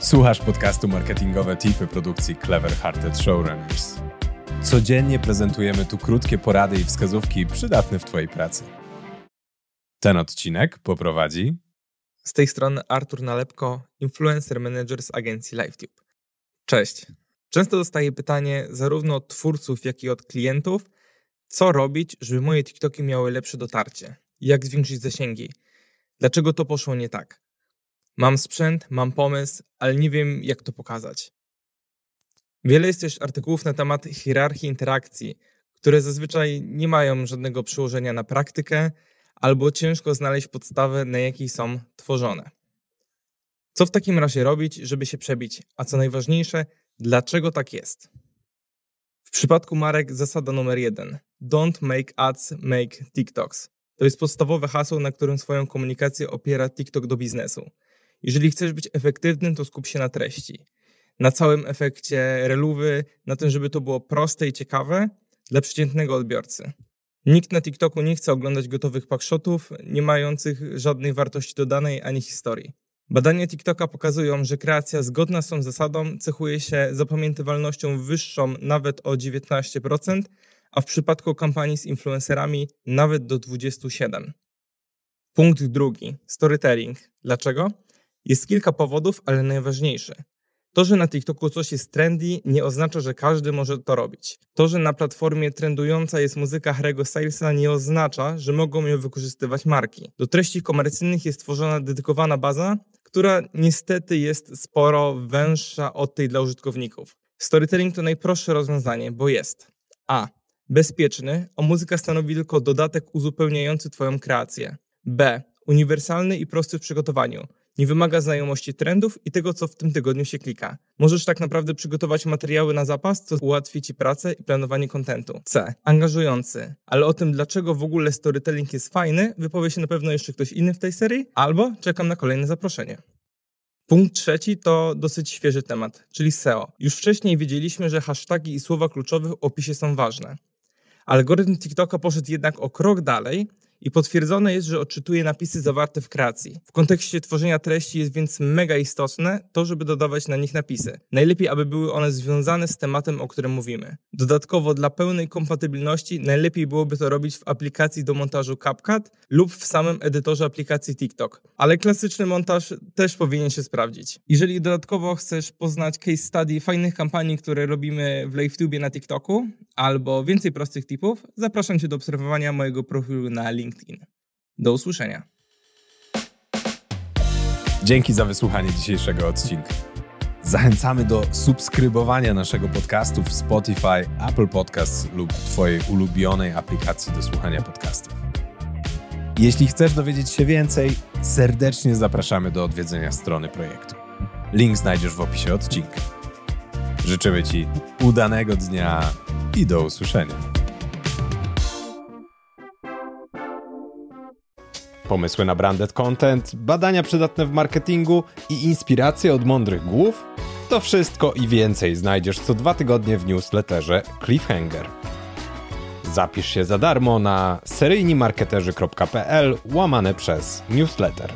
Słuchasz podcastu Marketingowe Tipy produkcji Clever Hearted Showrunners. Codziennie prezentujemy tu krótkie porady i wskazówki przydatne w Twojej pracy. Ten odcinek poprowadzi z tej strony Artur Nalepko, influencer manager z agencji LiveTube. Cześć. Często dostaję pytanie zarówno od twórców, jak i od klientów, co robić, żeby moje TikToki miały lepsze dotarcie, jak zwiększyć zasięgi, dlaczego to poszło nie tak. Mam sprzęt, mam pomysł, ale nie wiem, jak to pokazać. Wiele jest też artykułów na temat hierarchii interakcji, które zazwyczaj nie mają żadnego przełożenia na praktykę, albo ciężko znaleźć podstawę, na jakiej są tworzone. Co w takim razie robić, żeby się przebić? A co najważniejsze, dlaczego tak jest? W przypadku marek zasada numer jeden: Don't make ads, make TikToks. To jest podstawowe hasło, na którym swoją komunikację opiera TikTok do biznesu. Jeżeli chcesz być efektywnym, to skup się na treści. Na całym efekcie reluwy, na tym, żeby to było proste i ciekawe dla przeciętnego odbiorcy. Nikt na TikToku nie chce oglądać gotowych packshotów, nie mających żadnej wartości dodanej ani historii. Badania TikToka pokazują, że kreacja zgodna z tą zasadą cechuje się zapamiętywalnością wyższą nawet o 19%, a w przypadku kampanii z influencerami nawet do 27%. Punkt drugi: storytelling. Dlaczego? Jest kilka powodów, ale najważniejszy. To, że na TikToku coś jest trendy, nie oznacza, że każdy może to robić. To, że na platformie trendująca jest muzyka Harry'ego Stylesa, nie oznacza, że mogą ją wykorzystywać marki. Do treści komercyjnych jest tworzona dedykowana baza, która niestety jest sporo węższa od tej dla użytkowników. Storytelling to najprostsze rozwiązanie, bo jest a. Bezpieczny, a muzyka stanowi tylko dodatek uzupełniający Twoją kreację. B. Uniwersalny i prosty w przygotowaniu. Nie wymaga znajomości trendów i tego, co w tym tygodniu się klika. Możesz tak naprawdę przygotować materiały na zapas, co ułatwi Ci pracę i planowanie kontentu. C. Angażujący. Ale o tym, dlaczego w ogóle storytelling jest fajny, wypowie się na pewno jeszcze ktoś inny w tej serii, albo czekam na kolejne zaproszenie. Punkt trzeci to dosyć świeży temat, czyli SEO. Już wcześniej wiedzieliśmy, że hasztagi i słowa kluczowe w opisie są ważne. Algorytm TikToka poszedł jednak o krok dalej i potwierdzone jest, że odczytuje napisy zawarte w kreacji. W kontekście tworzenia treści jest więc mega istotne to, żeby dodawać na nich napisy. Najlepiej, aby były one związane z tematem, o którym mówimy. Dodatkowo dla pełnej kompatybilności najlepiej byłoby to robić w aplikacji do montażu CapCut lub w samym edytorze aplikacji TikTok. Ale klasyczny montaż też powinien się sprawdzić. Jeżeli dodatkowo chcesz poznać case study fajnych kampanii, które robimy w LiveTube na TikToku, albo więcej prostych tipów, zapraszam Cię do obserwowania mojego profilu na LinkedIn. Do usłyszenia. Dzięki za wysłuchanie dzisiejszego odcinka. Zachęcamy do subskrybowania naszego podcastu w Spotify, Apple Podcasts lub Twojej ulubionej aplikacji do słuchania podcastów. Jeśli chcesz dowiedzieć się więcej, serdecznie zapraszamy do odwiedzenia strony projektu. Link znajdziesz w opisie odcinka. Życzymy Ci udanego dnia i do usłyszenia. Pomysły na branded content, badania przydatne w marketingu i inspiracje od mądrych głów? To wszystko i więcej znajdziesz co dwa tygodnie w newsletterze Cliffhanger. Zapisz się za darmo na seryjnimarketerzy.pl łamane przez newsletter.